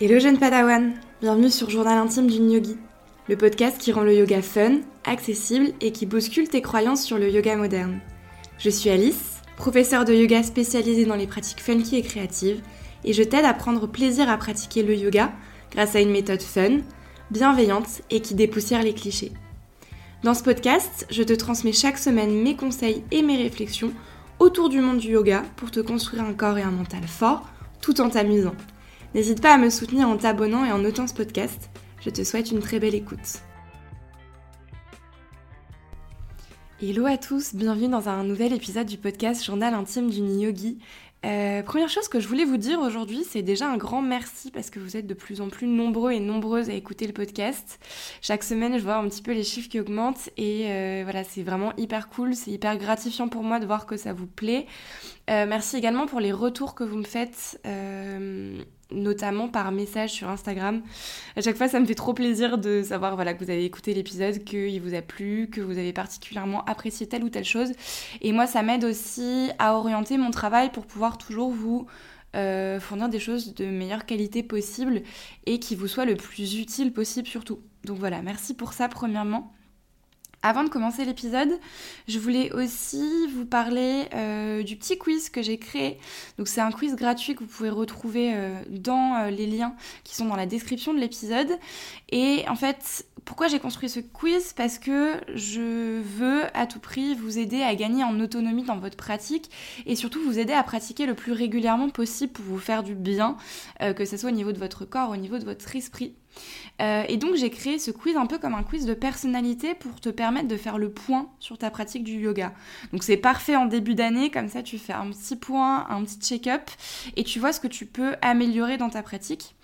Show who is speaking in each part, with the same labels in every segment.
Speaker 1: Hello jeune padawan, bienvenue sur Journal intime d'une yogi, le podcast qui rend le yoga fun, accessible et qui bouscule tes croyances sur le yoga moderne. Je suis Alice, professeure de yoga spécialisée dans les pratiques funky et créatives, et je t'aide à prendre plaisir à pratiquer le yoga grâce à une méthode fun, bienveillante et qui dépoussière les clichés. Dans ce podcast, je te transmets chaque semaine mes conseils et mes réflexions autour du monde du yoga pour te construire un corps et un mental fort tout en t'amusant. N'hésite pas à me soutenir en t'abonnant et en notant ce podcast. Je te souhaite une très belle écoute. Hello à tous, bienvenue dans un nouvel épisode du podcast Journal intime d'une yogi. Euh, première chose que je voulais vous dire aujourd'hui, c'est déjà un grand merci parce que vous êtes de plus en plus nombreux et nombreuses à écouter le podcast. Chaque semaine, je vois un petit peu les chiffres qui augmentent et euh, voilà, c'est vraiment hyper cool, c'est hyper gratifiant pour moi de voir que ça vous plaît. Euh, merci également pour les retours que vous me faites notamment par message sur Instagram. À chaque fois, ça me fait trop plaisir de savoir voilà, que vous avez écouté l'épisode, qu'il vous a plu, que vous avez particulièrement apprécié telle ou telle chose. Et moi, ça m'aide aussi à orienter mon travail pour pouvoir toujours vous euh, fournir des choses de meilleure qualité possible et qui vous soient le plus utile possible surtout. Donc voilà, merci pour ça premièrement. Avant de commencer l'épisode, je voulais aussi vous parler euh, du petit quiz que j'ai créé. Donc c'est un quiz gratuit que vous pouvez retrouver euh, dans euh, les liens qui sont dans la description de l'épisode. Et en fait, pourquoi j'ai construit ce quiz? Parce que je veux à tout prix vous aider à gagner en autonomie dans votre pratique et surtout vous aider à pratiquer le plus régulièrement possible pour vous faire du bien, que ce soit au niveau de votre corps, au niveau de votre esprit. Euh, et donc j'ai créé ce quiz un peu comme un quiz de personnalité pour te permettre de faire le point sur ta pratique du yoga. Donc c'est parfait en début d'année, comme ça tu fais un petit point, un petit check-up et tu vois ce que tu peux améliorer dans ta pratique.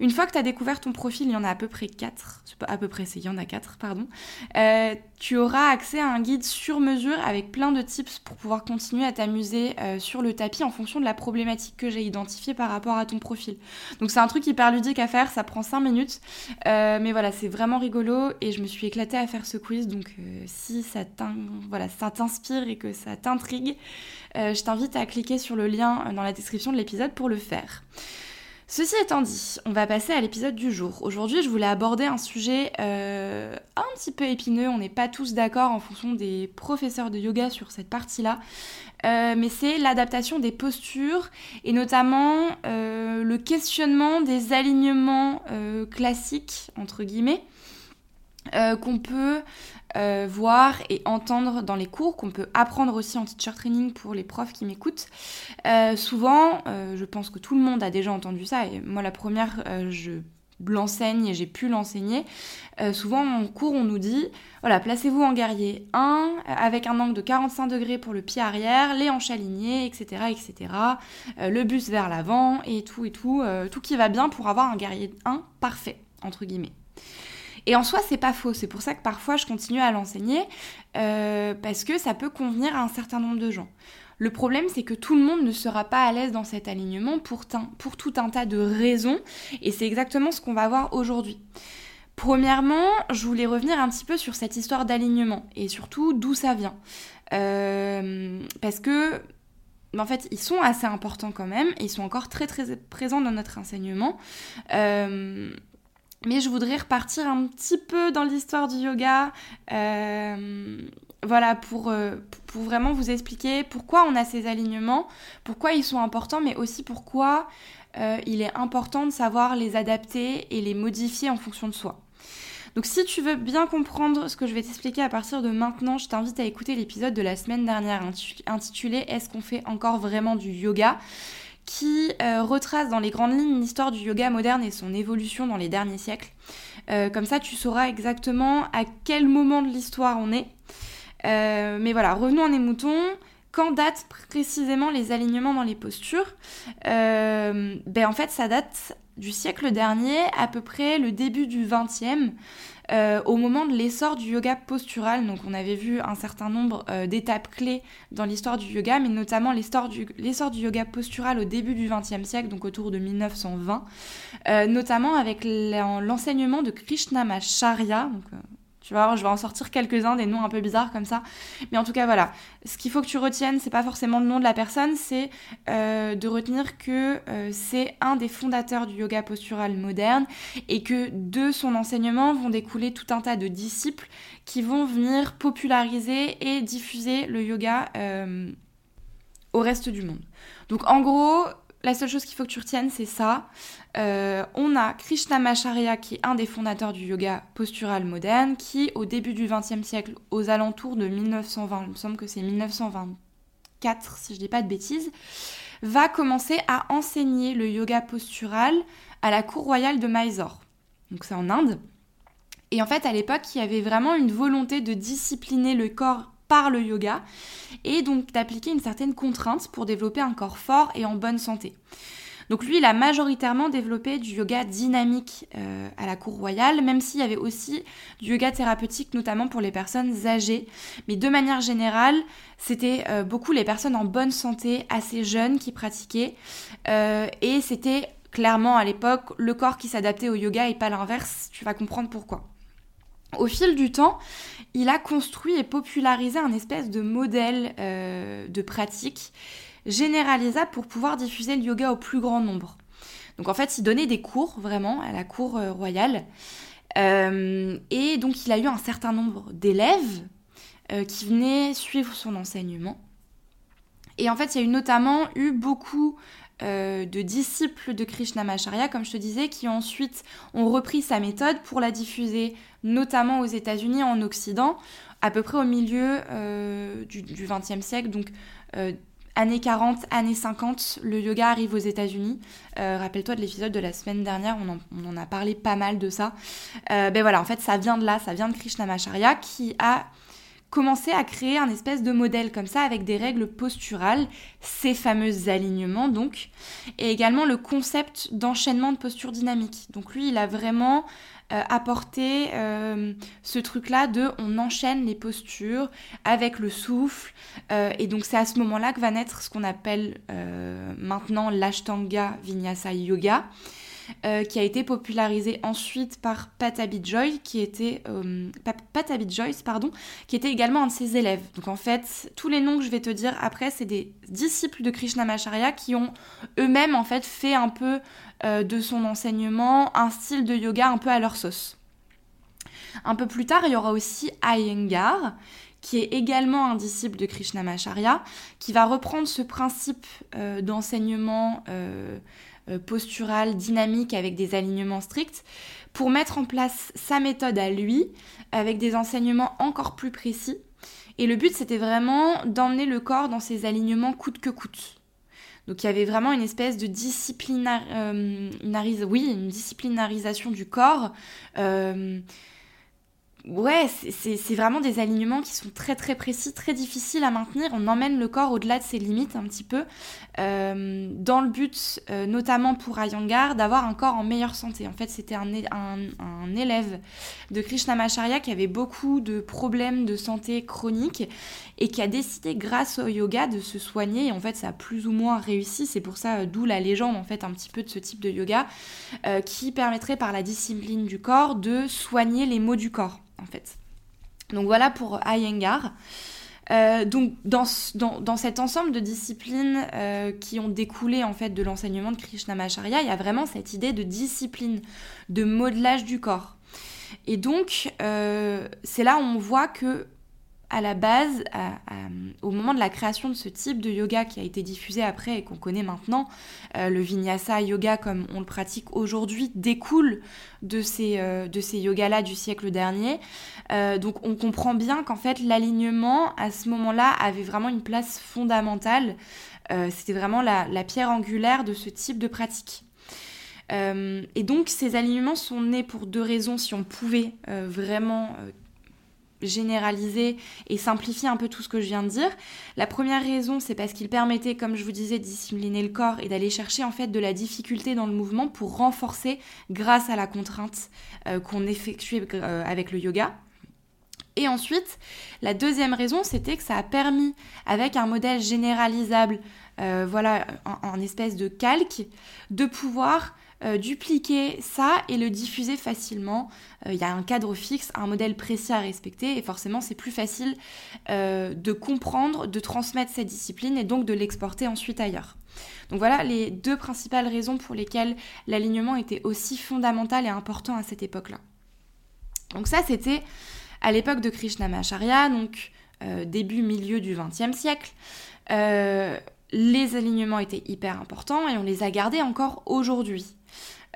Speaker 1: Une fois que tu as découvert ton profil, il y en a à peu près 4, à peu près c'est, y en a 4, pardon, euh, tu auras accès à un guide sur mesure avec plein de tips pour pouvoir continuer à t'amuser euh, sur le tapis en fonction de la problématique que j'ai identifiée par rapport à ton profil. Donc c'est un truc hyper ludique à faire, ça prend 5 minutes, euh, mais voilà, c'est vraiment rigolo et je me suis éclatée à faire ce quiz, donc si ça t'inspire et que ça t'intrigue, je t'invite à cliquer sur le lien dans la description de l'épisode pour le faire. Ceci étant dit, on va passer à l'épisode du jour. Aujourd'hui, je voulais aborder un sujet euh, un petit peu épineux. On n'est pas tous d'accord en fonction des professeurs de yoga sur cette partie-là. Euh, mais c'est l'adaptation des postures et notamment euh, le questionnement des alignements classiques, entre guillemets, qu'on peut euh, voir et entendre dans les cours, qu'on peut apprendre aussi en teacher training pour les profs qui m'écoutent. Euh, souvent, euh, je pense que tout le monde a déjà entendu ça, et moi la première, je l'enseigne et j'ai pu l'enseigner. souvent en cours, on nous dit, voilà, placez-vous en guerrier 1, avec un angle de 45 degrés pour le pied arrière, les hanches alignées, etc., etc., le bus vers l'avant, et tout, et tout, tout qui va bien pour avoir un guerrier 1 parfait, entre guillemets. Et en soi, c'est pas faux. C'est pour ça que parfois je continue à l'enseigner euh, parce que ça peut convenir à un certain nombre de gens. Le problème, c'est que tout le monde ne sera pas à l'aise dans cet alignement pour, tout un tas de raisons, et c'est exactement ce qu'on va voir aujourd'hui. Premièrement, je voulais revenir un petit peu sur cette histoire d'alignement, et surtout d'où ça vient. Euh, parce que en fait, ils sont assez importants quand même, et ils sont encore très très présents dans notre enseignement. Euh, mais je voudrais repartir un petit peu dans l'histoire du yoga. Euh, voilà, pour, euh, pour vraiment vous expliquer pourquoi on a ces alignements, pourquoi ils sont importants, mais aussi pourquoi euh, il est important de savoir les adapter et les modifier en fonction de soi. Donc si tu veux bien comprendre ce que je vais t'expliquer à partir de maintenant, je t'invite à écouter l'épisode de la semaine dernière intitulé Est-ce qu'on fait encore vraiment du yoga? Qui euh, retrace dans les grandes lignes l'histoire du yoga moderne et son évolution dans les derniers siècles. Euh, comme ça, tu sauras exactement à quel moment de l'histoire on est. Euh, mais voilà, revenons à nos moutons. Quand datent précisément les alignements dans les postures ben En fait, ça date du siècle dernier, à peu près le début du 20e. Euh, au moment de l'essor du yoga postural. Donc on avait vu un certain nombre euh, d'étapes clés dans l'histoire du yoga, mais notamment l'essor du, yoga postural au début du XXe siècle, donc autour de 1920, euh, notamment avec l'enseignement de Krishnamacharya, Je vais en sortir quelques-uns, des noms un peu bizarres comme ça. Mais en tout cas, voilà. Ce qu'il faut que tu retiennes, c'est pas forcément le nom de la personne, c'est euh, de retenir que euh, c'est un des fondateurs du yoga postural moderne et que de son enseignement vont découler tout un tas de disciples qui vont venir populariser et diffuser le yoga euh, au reste du monde. Donc en gros, la seule chose qu'il faut que tu retiennes, c'est ça. Euh, on a Krishnamacharya, qui est un des fondateurs du yoga postural moderne, qui, au début du XXe siècle, aux alentours de 1920, il me semble que c'est 1924, si je dis pas de bêtises, va commencer à enseigner le yoga postural à la cour royale de Mysore. Donc c'est en Inde. Et en fait, à l'époque, il y avait vraiment une volonté de discipliner le corps par le yoga et donc d'appliquer une certaine contrainte pour développer un corps fort et en bonne santé. Donc lui, il a majoritairement développé du yoga dynamique euh, à la cour royale, même s'il y avait aussi du yoga thérapeutique, notamment pour les personnes âgées. Mais de manière générale, c'était euh, beaucoup les personnes en bonne santé, assez jeunes, qui pratiquaient. Euh, et c'était clairement à l'époque le corps qui s'adaptait au yoga et pas l'inverse. Tu vas comprendre pourquoi. Au fil du temps, il a construit et popularisé un espèce de modèle de pratique généralisable pour pouvoir diffuser le yoga au plus grand nombre. Donc en fait, il donnait des cours vraiment à la cour euh, royale. Euh, et donc il a eu un certain nombre d'élèves euh, qui venaient suivre son enseignement. Et en fait, il y a eu notamment eu beaucoup de disciples de Krishnamacharya, comme je te disais, qui ensuite ont repris sa méthode pour la diffuser notamment aux États-Unis, en Occident, à peu près au milieu du XXe siècle, donc années 40, années 50, le yoga arrive aux États-Unis. Euh, rappelle-toi de l'épisode de la semaine dernière, on en, a parlé pas mal de ça. Euh, ben voilà, en fait, ça vient de là, ça vient de Krishnamacharya qui a commencé à créer un espèce de modèle comme ça avec des règles posturales, ces fameux alignements donc, et également le concept d'enchaînement de posture dynamique. Donc lui, il a vraiment euh, apporter euh, ce truc-là de on enchaîne les postures avec le souffle. Euh, et donc c'est à ce moment-là que va naître ce qu'on appelle maintenant l'Ashtanga Vinyasa Yoga. qui a été popularisé ensuite par Patabi Joy, qui était Patabi Joyce, pardon, qui était également un de ses élèves. Donc en fait, tous les noms que je vais te dire après, c'est des disciples de Krishnamacharya qui ont eux-mêmes en fait fait un peu de son enseignement un style de yoga un peu à leur sauce. Un peu plus tard, il y aura aussi Iyengar, qui est également un disciple de Krishnamacharya, qui va reprendre ce principe euh, d'enseignement euh, postural, dynamique, avec des alignements stricts, pour mettre en place sa méthode à lui, avec des enseignements encore plus précis. Et le but, c'était vraiment d'emmener le corps dans ses alignements coûte que coûte. Donc il y avait vraiment une espèce de disciplinaire, euh, oui, une disciplinarisation du corps. Euh, Ouais, c'est vraiment des alignements qui sont très très précis, très difficiles à maintenir. On emmène le corps au-delà de ses limites un petit peu, euh, dans le but, euh, notamment pour Ayangar, d'avoir un corps en meilleure santé. En fait, c'était un, élève de Krishnamacharya qui avait beaucoup de problèmes de santé chronique et qui a décidé, grâce au yoga, de se soigner. Et en fait, ça a plus ou moins réussi. C'est pour ça, euh, d'où la légende, en fait, un petit peu de ce type de yoga, qui permettrait par la discipline du corps de soigner les maux du corps Donc voilà pour Iyengar. Euh, donc dans, dans, cet ensemble de disciplines euh, qui ont découlé en fait de l'enseignement de Krishnamacharya, il y a vraiment cette idée de discipline, de modelage du corps. Et donc euh, c'est là où on voit que à la base, au moment de la création de ce type de yoga qui a été diffusé après et qu'on connaît maintenant, euh, le vinyasa yoga comme on le pratique aujourd'hui découle de ces, euh, de ces yogas-là du siècle dernier. Euh, donc on comprend bien qu'en fait l'alignement à ce moment-là avait vraiment une place fondamentale. C'était vraiment la, pierre angulaire de ce type de pratique. et donc ces alignements sont nés pour deux raisons si on pouvait vraiment généraliser et simplifier un peu tout ce que je viens de dire. La première raison, c'est parce qu'il permettait, comme je vous disais, de discipliner le corps et d'aller chercher en fait de la difficulté dans le mouvement pour renforcer grâce à la contrainte euh, qu'on effectuait euh, avec le yoga. Et ensuite, la deuxième raison, c'était que ça a permis, avec un modèle généralisable, euh, voilà, en, espèce de calque, de pouvoir euh, dupliquer ça et le diffuser facilement. Euh, il y a un cadre fixe, un modèle précis à respecter et forcément c'est plus facile de comprendre, de transmettre cette discipline et donc de l'exporter ensuite ailleurs. Donc voilà les deux principales raisons pour lesquelles l'alignement était aussi fondamental et important à cette époque-là. Donc ça c'était à l'époque de Krishnamacharya, donc début milieu du XXe siècle les alignements étaient hyper importants et on les a gardés encore aujourd'hui.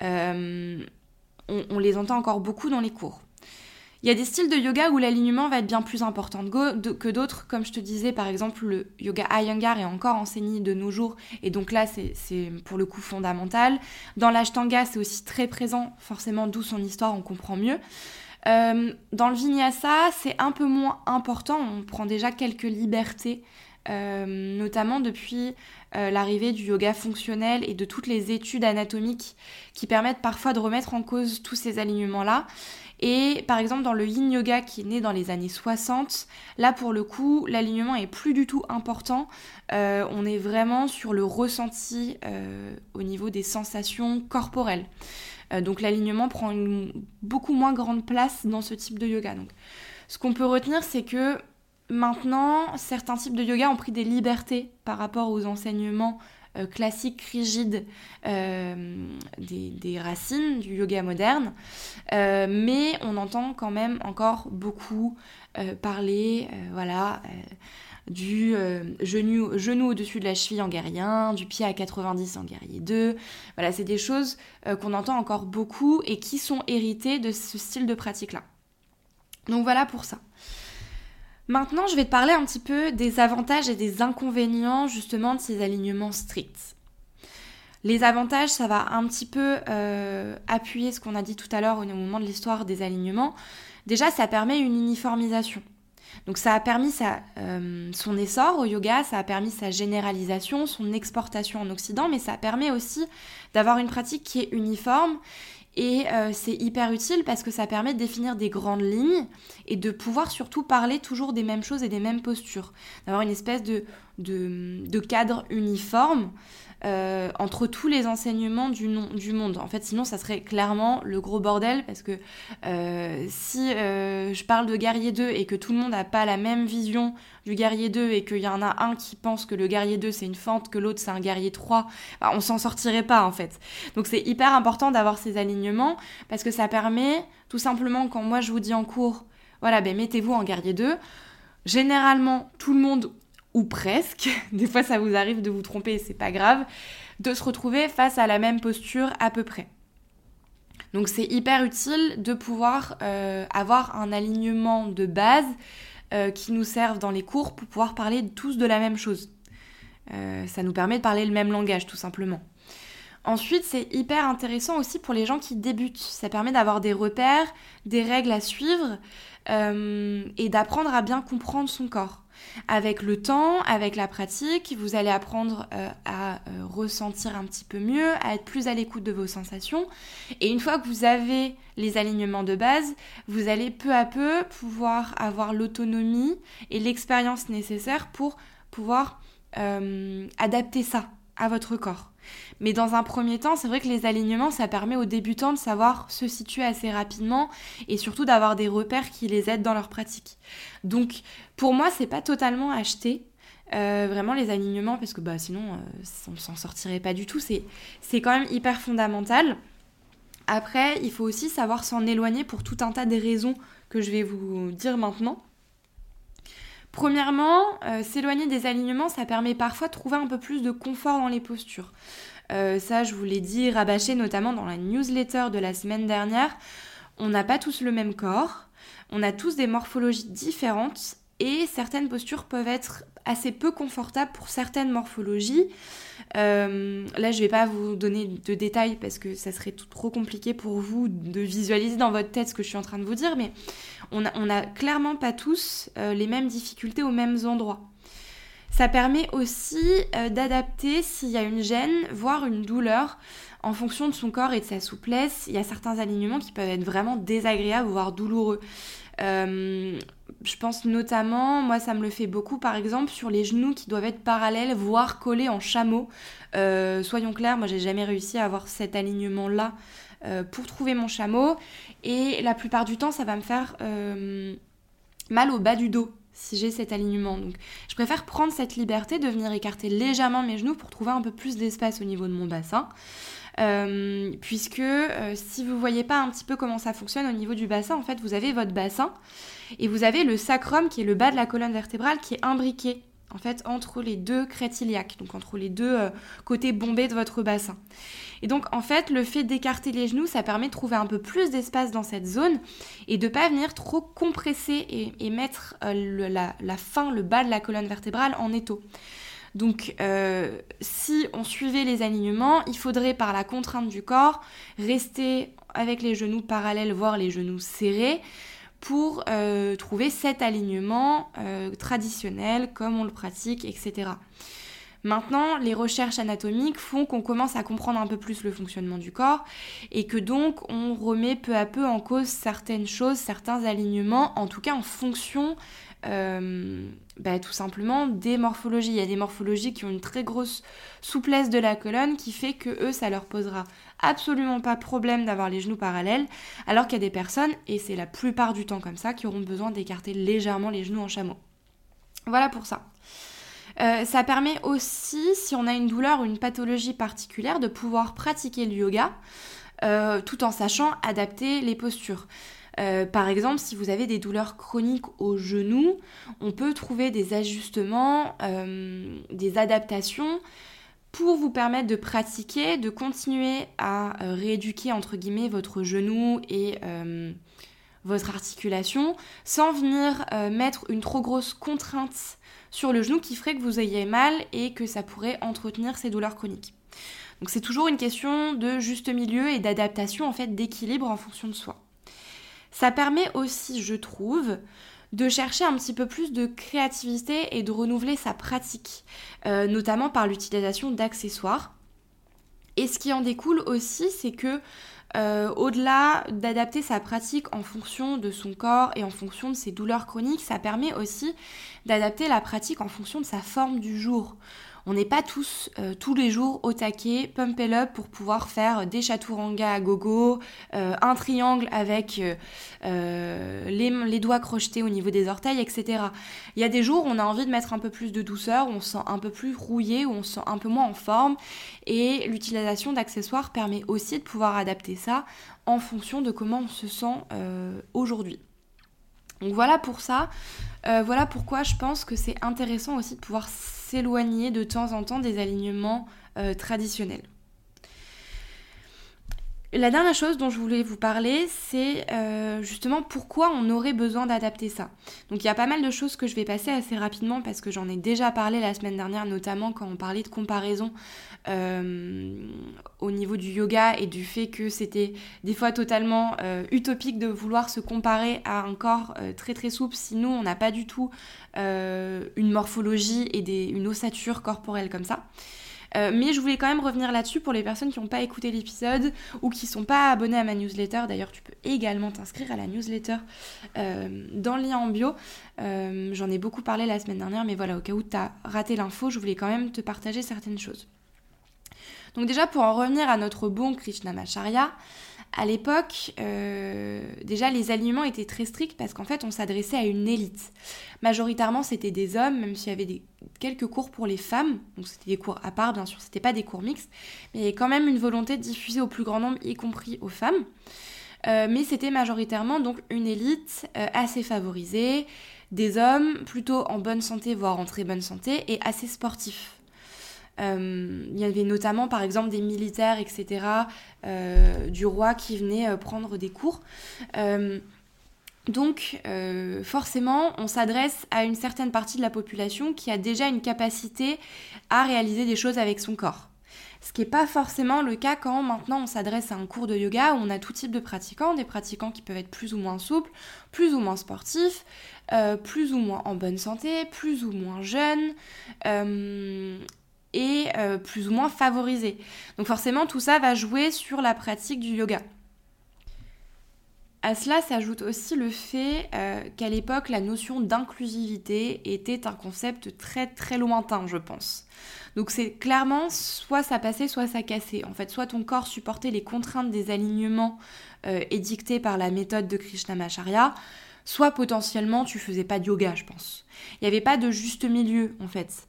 Speaker 1: Euh, on, les entend encore beaucoup dans les cours. Il y a des styles de yoga où l'alignement va être bien plus important que d'autres, comme je te disais, par exemple, le yoga Iyengar est encore enseigné de nos jours, et donc là, c'est pour le coup fondamental. Dans l'Ashtanga, c'est aussi très présent, forcément, d'où son histoire, on comprend mieux. Euh, dans le Vinyasa, c'est un peu moins important, on prend déjà quelques libertés euh, notamment depuis euh, l'arrivée du yoga fonctionnel et de toutes les études anatomiques qui permettent parfois de remettre en cause tous ces alignements-là. Et par exemple, dans le yin yoga qui est né dans les années 60, là pour le coup, l'alignement est plus du tout important. Euh, on est vraiment sur le ressenti au niveau des sensations corporelles. donc l'alignement prend une beaucoup moins grande place dans ce type de yoga. Ce qu'on peut retenir, c'est que Maintenant, certains types de yoga ont pris des libertés par rapport aux enseignements euh, classiques, rigides euh, des, racines du yoga moderne, euh, mais on entend quand même encore beaucoup parler, voilà, du genou, genou au-dessus de la cheville en guerrier 1, du pied à 90 en guerrier 2. Voilà, c'est des choses qu'on entend encore beaucoup et qui sont héritées de ce style de pratique-là. Donc voilà pour ça. Maintenant, je vais te parler un petit peu des avantages et des inconvénients justement de ces alignements stricts. Les avantages, ça va un petit peu euh, appuyer ce qu'on a dit tout à l'heure au moment de l'histoire des alignements. Déjà, ça permet une uniformisation. Donc ça a permis euh, son essor au yoga, ça a permis sa généralisation, son exportation en Occident, mais ça permet aussi d'avoir une pratique qui est uniforme et euh, c'est hyper utile parce que ça permet de définir des grandes lignes et de pouvoir surtout parler toujours des mêmes choses et des mêmes postures. D'avoir une espèce de, de cadre uniforme euh, entre tous les enseignements du, monde. En fait, sinon, ça serait clairement le gros bordel parce que euh, si euh, je parle de guerrier 2 et que tout le monde n'a pas la même vision du guerrier 2 et qu'il y en a un qui pense que le guerrier 2 c'est une fente, que l'autre c'est un guerrier 3, bah, on s'en sortirait pas en fait. Donc c'est hyper important d'avoir ces alignements parce que ça permet tout simplement quand moi je vous dis en cours, voilà, ben mettez-vous en guerrier 2. Généralement, tout le monde ou presque, des fois ça vous arrive de vous tromper c'est pas grave, de se retrouver face à la même posture à peu près. Donc c'est hyper utile de pouvoir euh, avoir un alignement de base euh, qui nous serve dans les cours pour pouvoir parler tous de la même chose. Euh, ça nous permet de parler le même langage tout simplement. Ensuite, c'est hyper intéressant aussi pour les gens qui débutent. Ça permet d'avoir des repères, des règles à suivre et d'apprendre à bien comprendre son corps. Avec le temps, avec la pratique, vous allez apprendre euh, à euh, ressentir un petit peu mieux, à être plus à l'écoute de vos sensations. Et une fois que vous avez les alignements de base, vous allez peu à peu pouvoir avoir l'autonomie et l'expérience nécessaire pour pouvoir euh, adapter ça à votre corps. Mais dans un premier temps, c'est vrai que les alignements, ça permet aux débutants de savoir se situer assez rapidement et surtout d'avoir des repères qui les aident dans leur pratique. Donc, pour moi, c'est pas totalement acheté. Euh, vraiment les alignements parce que bah sinon euh, on s'en sortirait pas du tout c'est c'est quand même hyper fondamental après il faut aussi savoir s'en éloigner pour tout un tas de raisons que je vais vous dire maintenant Premièrement, euh, s'éloigner des alignements, ça permet parfois de trouver un peu plus de confort dans les postures. Euh, ça, je vous l'ai dit, rabâché notamment dans la newsletter de la semaine dernière. On n'a pas tous le même corps, on a tous des morphologies différentes et certaines postures peuvent être assez peu confortables pour certaines morphologies. Euh, là, je ne vais pas vous donner de détails parce que ça serait trop compliqué pour vous de visualiser dans votre tête ce que je suis en train de vous dire, mais on n'a clairement pas tous euh, les mêmes difficultés aux mêmes endroits. Ça permet aussi euh, d'adapter s'il y a une gêne, voire une douleur, en fonction de son corps et de sa souplesse. Il y a certains alignements qui peuvent être vraiment désagréables, voire douloureux. je pense notamment, moi ça me le fait beaucoup par exemple sur les genoux qui doivent être parallèles, voire collés en chameau. Euh, soyons clairs, moi j'ai jamais réussi à avoir cet alignement là euh, pour trouver mon chameau. Et la plupart du temps ça va me faire mal au bas du dos si j'ai cet alignement. Donc je préfère prendre cette liberté de venir écarter légèrement mes genoux pour trouver un peu plus d'espace au niveau de mon bassin. Euh, puisque euh, si vous voyez pas un petit peu comment ça fonctionne au niveau du bassin, en fait, vous avez votre bassin et vous avez le sacrum qui est le bas de la colonne vertébrale qui est imbriqué en fait entre les deux crêtes iliaques, donc entre les deux euh, côtés bombés de votre bassin. Et donc en fait, le fait d'écarter les genoux, ça permet de trouver un peu plus d'espace dans cette zone et de pas venir trop compresser et, mettre la, la fin, le bas de la colonne vertébrale en étau. Donc euh, si on suivait les alignements, il faudrait par la contrainte du corps rester avec les genoux parallèles, voire les genoux serrés, pour euh, trouver cet alignement euh, traditionnel comme on le pratique, etc. Maintenant, les recherches anatomiques font qu'on commence à comprendre un peu plus le fonctionnement du corps et que donc on remet peu à peu en cause certaines choses, certains alignements, en tout cas en fonction bah, tout simplement des morphologies. Il y a des morphologies qui ont une très grosse souplesse de la colonne qui fait que eux, ça leur posera absolument pas problème d'avoir les genoux parallèles, alors qu'il y a des personnes, et c'est la plupart du temps comme ça, qui auront besoin d'écarter légèrement les genoux en chameau. Voilà pour ça. Euh, ça permet aussi, si on a une douleur ou une pathologie particulière, de pouvoir pratiquer le yoga euh, tout en sachant adapter les postures. Euh, par exemple, si vous avez des douleurs chroniques au genou, on peut trouver des ajustements, euh, des adaptations pour vous permettre de pratiquer, de continuer à euh, rééduquer entre guillemets votre genou et votre articulation sans venir mettre une trop grosse contrainte sur le genou qui ferait que vous ayez mal et que ça pourrait entretenir ces douleurs chroniques. Donc c'est toujours une question de juste milieu et d'adaptation en fait d'équilibre en fonction de soi. Ça permet aussi, je trouve, de chercher un petit peu plus de créativité et de renouveler sa pratique, euh, notamment par l'utilisation d'accessoires. Et ce qui en découle aussi, c'est que euh, au-delà d'adapter sa pratique en fonction de son corps et en fonction de ses douleurs chroniques, ça permet aussi d'adapter la pratique en fonction de sa forme du jour. On n'est pas tous euh, tous les jours au taquet, pump it up pour pouvoir faire des chaturangas à gogo, euh, un triangle avec euh, les, doigts crochetés au niveau des orteils, etc. Il y a des jours où on a envie de mettre un peu plus de douceur, où on se sent un peu plus rouillé, où on se sent un peu moins en forme. Et l'utilisation d'accessoires permet aussi de pouvoir adapter ça en fonction de comment on se sent aujourd'hui. Donc voilà pour ça. voilà pourquoi je pense que c'est intéressant aussi de pouvoir s'éloigner de temps en temps des alignements euh, traditionnels. La dernière chose dont je voulais vous parler, c'est euh, justement pourquoi on aurait besoin d'adapter ça. Donc il y a pas mal de choses que je vais passer assez rapidement parce que j'en ai déjà parlé la semaine dernière, notamment quand on parlait de comparaison euh, au niveau du yoga et du fait que c'était des fois totalement utopique de vouloir se comparer à un corps très très souple si nous on n'a pas du tout une morphologie et une ossature corporelle comme ça. Euh, mais je voulais quand même revenir là-dessus pour les personnes qui n'ont pas écouté l'épisode ou qui ne sont pas abonnées à ma newsletter. D'ailleurs, tu peux également t'inscrire à la newsletter euh, dans le lien en bio. Euh, j'en ai beaucoup parlé la semaine dernière, mais voilà, au cas où tu as raté l'info, je voulais quand même te partager certaines choses. Donc déjà, pour en revenir à notre bon Krishnamacharya, à l'époque, euh, déjà les alignements étaient très stricts parce qu'en fait on s'adressait à une élite. Majoritairement c'était des hommes, même s'il y avait quelques cours pour les femmes, donc c'était des cours à part bien sûr, c'était pas des cours mixtes, mais il y avait quand même une volonté de diffuser au plus grand nombre, y compris aux femmes. Euh, mais c'était majoritairement donc une élite euh, assez favorisée, des hommes plutôt en bonne santé, voire en très bonne santé, et assez sportifs. Euh, il y avait notamment par exemple des militaires, etc., euh, du roi qui venaient euh, prendre des cours. donc forcément, on s'adresse à une certaine partie de la population qui a déjà une capacité à réaliser des choses avec son corps. Ce qui n'est pas forcément le cas quand maintenant on s'adresse à un cours de yoga où on a tout type de pratiquants, des pratiquants qui peuvent être plus ou moins souples, plus ou moins sportifs, plus ou moins en bonne santé, plus ou moins jeunes, et euh, plus ou moins favorisé. Donc forcément, tout ça va jouer sur la pratique du yoga. À cela s'ajoute aussi le fait euh, qu'à l'époque, la notion d'inclusivité était un concept très très lointain, je pense. Donc c'est clairement soit ça passait, soit ça cassait. En fait, soit ton corps supportait les contraintes des alignements euh, édictés par la méthode de Krishnamacharya, soit potentiellement tu faisais pas de yoga, je pense. Il n'y avait pas de juste milieu, en fait.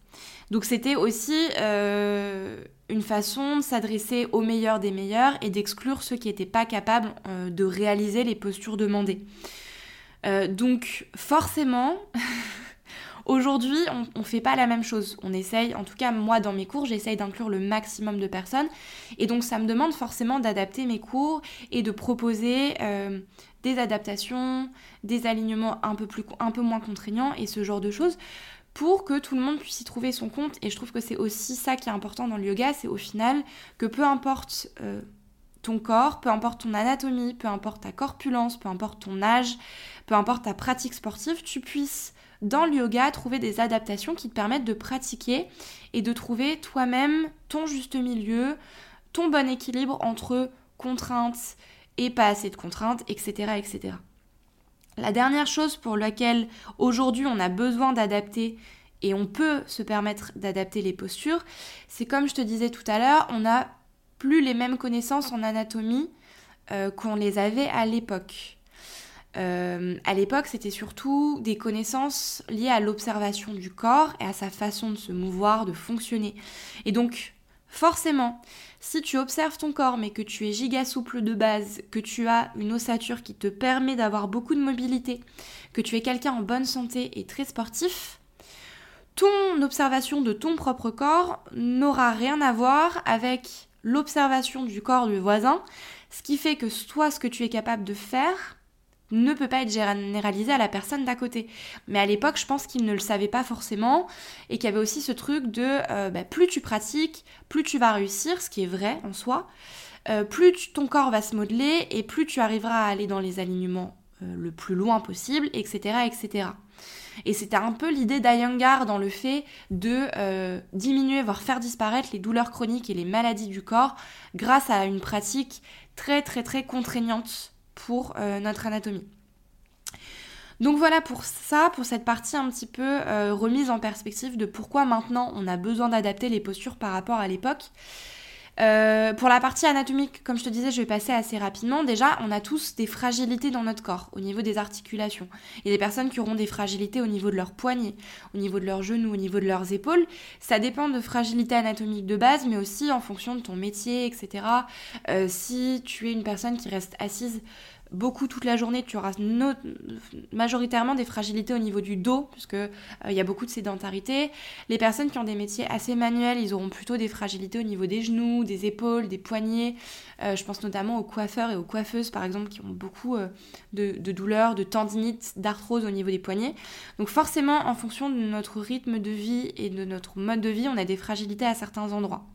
Speaker 1: Donc c'était aussi euh, une façon de s'adresser aux meilleurs des meilleurs et d'exclure ceux qui n'étaient pas capables euh, de réaliser les postures demandées. Euh, donc forcément, aujourd'hui, on ne fait pas la même chose. On essaye, en tout cas moi dans mes cours, j'essaye d'inclure le maximum de personnes. Et donc ça me demande forcément d'adapter mes cours et de proposer des adaptations, des alignements un peu, plus, un peu moins contraignants et ce genre de choses pour que tout le monde puisse y trouver son compte. Et je trouve que c'est aussi ça qui est important dans le yoga, c'est au final que peu importe euh, ton corps, peu importe ton anatomie, peu importe ta corpulence, peu importe ton âge, peu importe ta pratique sportive, tu puisses dans le yoga trouver des adaptations qui te permettent de pratiquer et de trouver toi-même ton juste milieu, ton bon équilibre entre contraintes et pas assez de contraintes, etc. etc. La dernière chose pour laquelle aujourd'hui on a besoin d'adapter et on peut se permettre d'adapter les postures, c'est comme je te disais tout à l'heure, on n'a plus les mêmes connaissances en anatomie euh, qu'on les avait à l'époque. Euh, à l'époque, c'était surtout des connaissances liées à l'observation du corps et à sa façon de se mouvoir, de fonctionner. Et donc, Forcément, si tu observes ton corps mais que tu es giga souple de base, que tu as une ossature qui te permet d'avoir beaucoup de mobilité, que tu es quelqu'un en bonne santé et très sportif, ton observation de ton propre corps n'aura rien à voir avec l'observation du corps du voisin, ce qui fait que toi, ce que tu es capable de faire, ne peut pas être généralisé à la personne d'à côté. Mais à l'époque, je pense qu'ils ne le savaient pas forcément et qu'il y avait aussi ce truc de euh, bah, plus tu pratiques, plus tu vas réussir, ce qui est vrai en soi, euh, plus ton corps va se modeler et plus tu arriveras à aller dans les alignements euh, le plus loin possible, etc. etc. Et c'était un peu l'idée d'Ayangar dans le fait de diminuer, voire faire disparaître les douleurs chroniques et les maladies du corps grâce à une pratique très très très contraignante pour euh, notre anatomie. Donc voilà pour ça, pour cette partie un petit peu euh, remise en perspective de pourquoi maintenant on a besoin d'adapter les postures par rapport à l'époque. Euh, pour la partie anatomique, comme je te disais, je vais passer assez rapidement. Déjà, on a tous des fragilités dans notre corps, au niveau des articulations. Il y a des personnes qui auront des fragilités au niveau de leurs poignets, au niveau de leurs genoux, au niveau de leurs épaules. Ça dépend de fragilité anatomique de base, mais aussi en fonction de ton métier, etc. Euh, si tu es une personne qui reste assise beaucoup toute la journée, tu auras majoritairement des fragilités au niveau du dos, puisque euh, il y a beaucoup de sédentarité. Les personnes qui ont des métiers assez manuels, ils auront plutôt des fragilités au niveau des genoux, des épaules, des poignets. Euh, je pense notamment aux coiffeurs et aux coiffeuses, par exemple, qui ont beaucoup euh, de, de, douleurs, de tendinites, d'arthrose au niveau des poignets. Donc forcément, en fonction de notre rythme de vie et de notre mode de vie, on a des fragilités à certains endroits.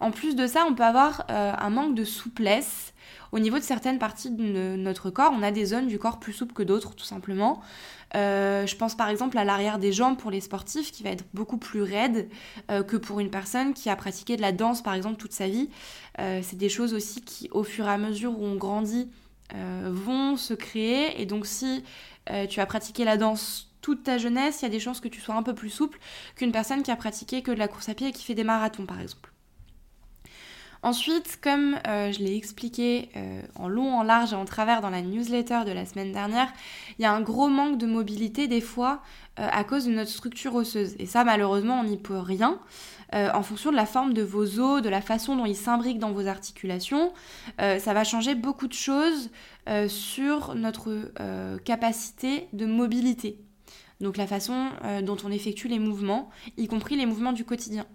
Speaker 1: En plus de ça, on peut avoir un manque de souplesse au niveau de certaines parties de notre corps, on a des zones du corps plus souples que d'autres, tout simplement. Euh, je pense par exemple à l'arrière des jambes pour les sportifs qui va être beaucoup plus raide euh, que pour une personne qui a pratiqué de la danse par exemple toute sa vie. Euh, c'est des choses aussi qui au fur et à mesure où on grandit vont se créer et donc si tu as pratiqué la danse toute ta jeunesse, il y a des chances que tu sois un peu plus souple qu'une personne qui a pratiqué que de la course à pied et qui fait des marathons par exemple. Ensuite, comme euh, je l'ai expliqué euh, en long, en large et en travers dans la newsletter de la semaine dernière, il y a un gros manque de mobilité des fois euh, à cause de notre structure osseuse. Et ça, malheureusement, on n'y peut rien. en fonction de la forme de vos os, de la façon dont ils s'imbriquent dans vos articulations, ça va changer beaucoup de choses sur notre capacité de mobilité. Donc la façon dont on effectue les mouvements, y compris les mouvements du quotidien.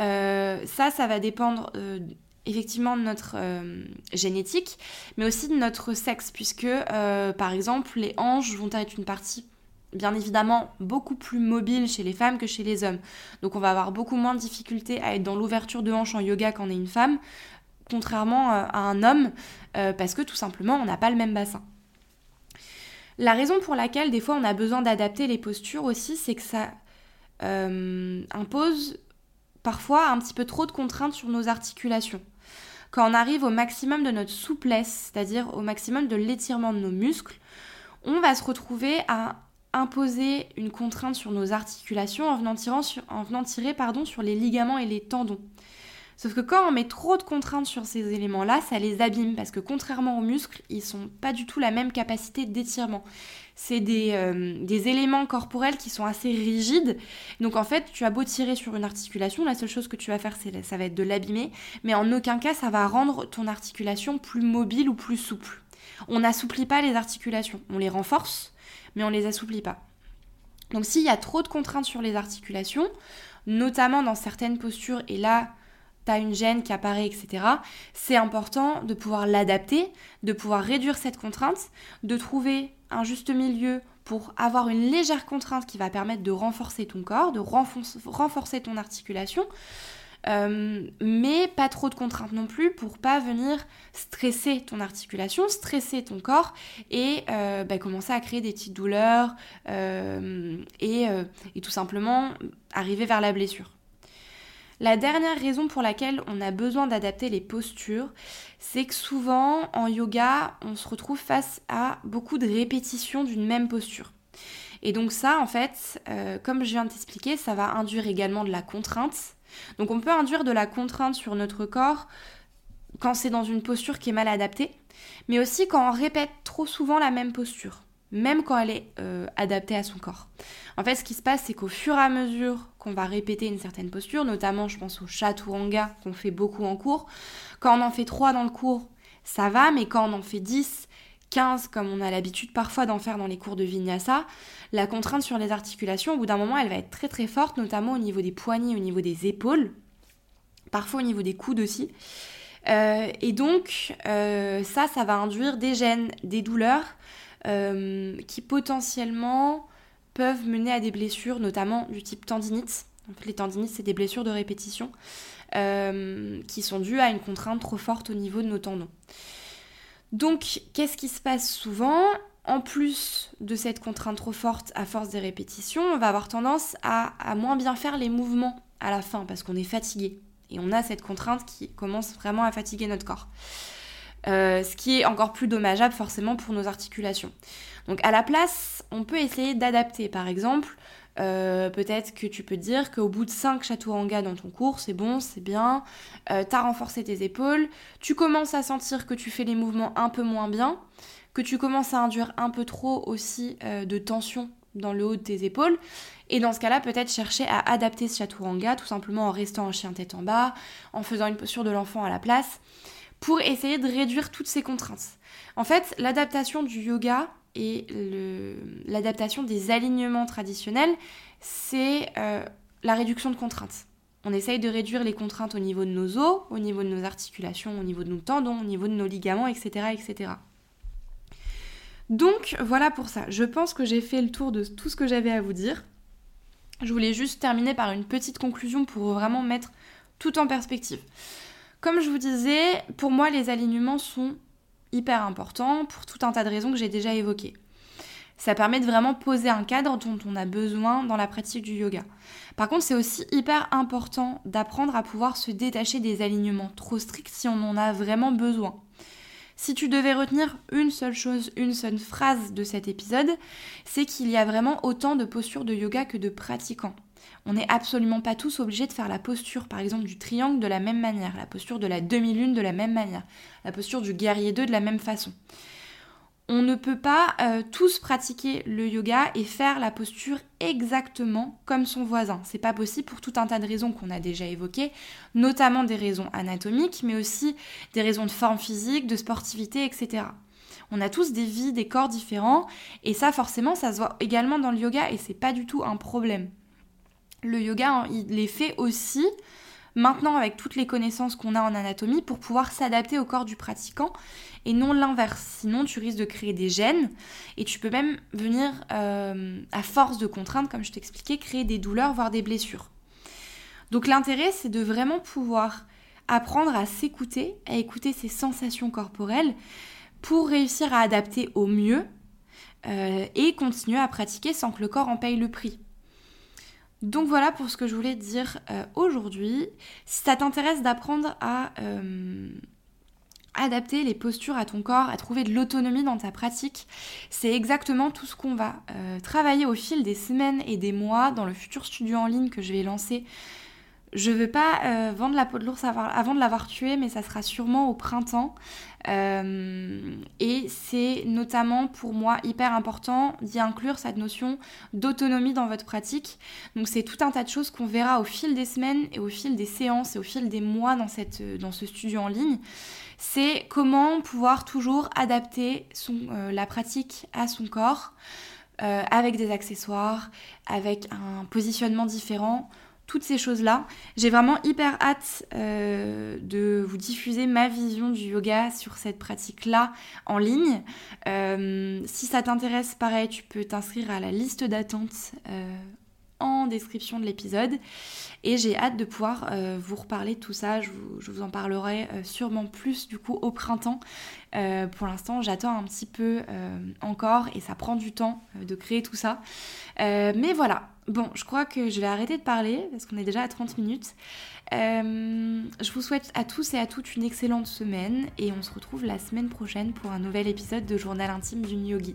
Speaker 1: Euh, ça, ça va dépendre euh, effectivement de notre euh, génétique, mais aussi de notre sexe, puisque par exemple les hanches vont être une partie bien évidemment beaucoup plus mobile chez les femmes que chez les hommes. Donc on va avoir beaucoup moins de difficultés à être dans l'ouverture de hanches en yoga quand on est une femme, contrairement à un homme, parce que tout simplement on n'a pas le même bassin. La raison pour laquelle des fois on a besoin d'adapter les postures aussi, c'est que ça impose parfois un petit peu trop de contraintes sur nos articulations. quand on arrive au maximum de notre souplesse, c'est-à-dire au maximum de l'étirement de nos muscles, on va se retrouver à imposer une contrainte sur nos articulations en venant, sur, en tirer pardon, sur les ligaments et les tendons. Sauf que quand on met trop de contraintes sur ces éléments-là, ça les abîme parce que contrairement aux muscles, ils sont pas du tout la même capacité d'étirement. C'est des, euh, des, éléments corporels qui sont assez rigides. Donc en fait, tu as beau tirer sur une articulation, la seule chose que tu vas faire, c'est ça va être de l'abîmer, mais en aucun cas ça va rendre ton articulation plus mobile ou plus souple. On n'assouplit pas les articulations, on les renforce, mais on les assouplit pas. Donc s'il y a trop de contraintes sur les articulations, notamment dans certaines postures, et là une gêne qui apparaît, etc., c'est important de pouvoir l'adapter, de pouvoir réduire cette contrainte, de trouver un juste milieu pour avoir une légère contrainte qui va permettre de renforcer ton corps, de renforcer ton articulation, euh, mais pas trop de contraintes non plus pour pas venir stresser ton articulation, stresser ton corps et euh, bah, commencer à créer des petites douleurs euh, et tout simplement arriver vers la blessure. La dernière raison pour laquelle on a besoin d'adapter les postures, c'est que souvent en yoga, on se retrouve face à beaucoup de répétitions d'une même posture. Et donc ça, en fait, euh, comme je viens de t'expliquer, ça va induire également de la contrainte. Donc on peut induire de la contrainte sur notre corps quand c'est dans une posture qui est mal adaptée, mais aussi quand on répète trop souvent la même posture même quand elle est euh, adaptée à son corps. En fait, ce qui se passe, c'est qu'au fur et à mesure qu'on va répéter une certaine posture, notamment je pense au chaturanga qu'on fait beaucoup en cours, quand on en fait 3 dans le cours, ça va, mais quand on en fait 10, 15, comme on a l'habitude parfois d'en faire dans les cours de vinyasa, la contrainte sur les articulations, au bout d'un moment, elle va être très très forte, notamment au niveau des poignets, au niveau des épaules, parfois au niveau des coudes aussi. Euh, et donc, euh, ça, ça va induire des gènes, des douleurs, euh, qui potentiellement peuvent mener à des blessures, notamment du type tendinite. En fait, les tendinites, c'est des blessures de répétition euh, qui sont dues à une contrainte trop forte au niveau de nos tendons. Donc, qu'est-ce qui se passe souvent? En plus de cette contrainte trop forte à force des répétitions, on va avoir tendance à, à moins bien faire les mouvements à la fin parce qu'on est fatigué. Et on a cette contrainte qui commence vraiment à fatiguer notre corps. Euh, ce qui est encore plus dommageable forcément pour nos articulations. Donc à la place, on peut essayer d'adapter. Par exemple, euh, peut-être que tu peux dire qu'au bout de 5 chaturanga dans ton cours, c'est bon, c'est bien, euh, tu as renforcé tes épaules, tu commences à sentir que tu fais les mouvements un peu moins bien, que tu commences à induire un peu trop aussi de tension dans le haut de tes épaules. Et dans ce cas-là, peut-être chercher à adapter ce chaturanga, tout simplement en restant en chien tête en bas, en faisant une posture de l'enfant à la place pour essayer de réduire toutes ces contraintes. En fait, l'adaptation du yoga et l'adaptation des alignements traditionnels, c'est euh, la réduction de contraintes. On essaye de réduire les contraintes au niveau de nos os, au niveau de nos articulations, au niveau de nos tendons, au niveau de nos ligaments, etc. etc. Donc voilà pour ça. Je pense que j'ai fait le tour de tout ce que j'avais à vous dire. Je voulais juste terminer par une petite conclusion pour vraiment mettre tout en perspective. Comme je vous disais, pour moi, les alignements sont hyper importants pour tout un tas de raisons que j'ai déjà évoquées. Ça permet de vraiment poser un cadre dont on a besoin dans la pratique du yoga. Par contre, c'est aussi hyper important d'apprendre à pouvoir se détacher des alignements trop stricts si on en a vraiment besoin. Si tu devais retenir une seule chose, une seule phrase de cet épisode, c'est qu'il y a vraiment autant de postures de yoga que de pratiquants. On n'est absolument pas tous obligés de faire la posture, par exemple, du triangle de la même manière, la posture de la demi-lune de la même manière, la posture du guerrier 2 de la même façon. On ne peut pas euh, tous pratiquer le yoga et faire la posture exactement comme son voisin. C'est pas possible pour tout un tas de raisons qu'on a déjà évoquées, notamment des raisons anatomiques, mais aussi des raisons de forme physique, de sportivité, etc. On a tous des vies, des corps différents, et ça forcément ça se voit également dans le yoga et c'est pas du tout un problème le yoga, hein, il est fait aussi maintenant avec toutes les connaissances qu'on a en anatomie pour pouvoir s'adapter au corps du pratiquant et non l'inverse. Sinon, tu risques de créer des gènes et tu peux même venir, euh, à force de contraintes, comme je t'expliquais, créer des douleurs, voire des blessures. Donc l'intérêt, c'est de vraiment pouvoir apprendre à s'écouter, à écouter ses sensations corporelles pour réussir à adapter au mieux euh, et continuer à pratiquer sans que le corps en paye le prix. Donc voilà pour ce que je voulais dire euh, aujourd'hui. Si ça t'intéresse d'apprendre à, euh, adapter les postures à ton corps, à trouver de l'autonomie dans ta pratique. C'est exactement tout ce qu'on va euh, travailler au fil des semaines et des mois dans le futur studio en ligne que je vais lancer je veux pas vendre la peau de l'ours avant de l'avoir tué, mais ça sera sûrement au printemps. Euh, et c'est notamment pour moi hyper important d'y inclure cette notion d'autonomie dans votre pratique. Donc c'est tout un tas de choses qu'on verra au fil des semaines et au fil des séances et au fil des mois dans, cette, dans ce studio en ligne. C'est comment pouvoir toujours adapter euh, la pratique à son corps. avec des accessoires, avec un positionnement différent toutes ces choses-là. J'ai vraiment hyper hâte euh, de vous diffuser ma vision du yoga sur cette pratique-là en ligne. Euh, si ça t'intéresse, pareil, tu peux t'inscrire à la liste d'attente euh, en description de l'épisode. Et j'ai hâte de pouvoir vous reparler de tout ça. Je vous, en parlerai sûrement plus du coup au printemps. pour l'instant, j'attends un petit peu encore et ça prend du temps de créer tout ça. mais voilà, Bon, je crois que je vais arrêter de parler parce qu'on est déjà à 30 minutes. Euh, je vous souhaite à tous et à toutes une excellente semaine et on se retrouve la semaine prochaine pour un nouvel épisode de Journal intime d'une yogi.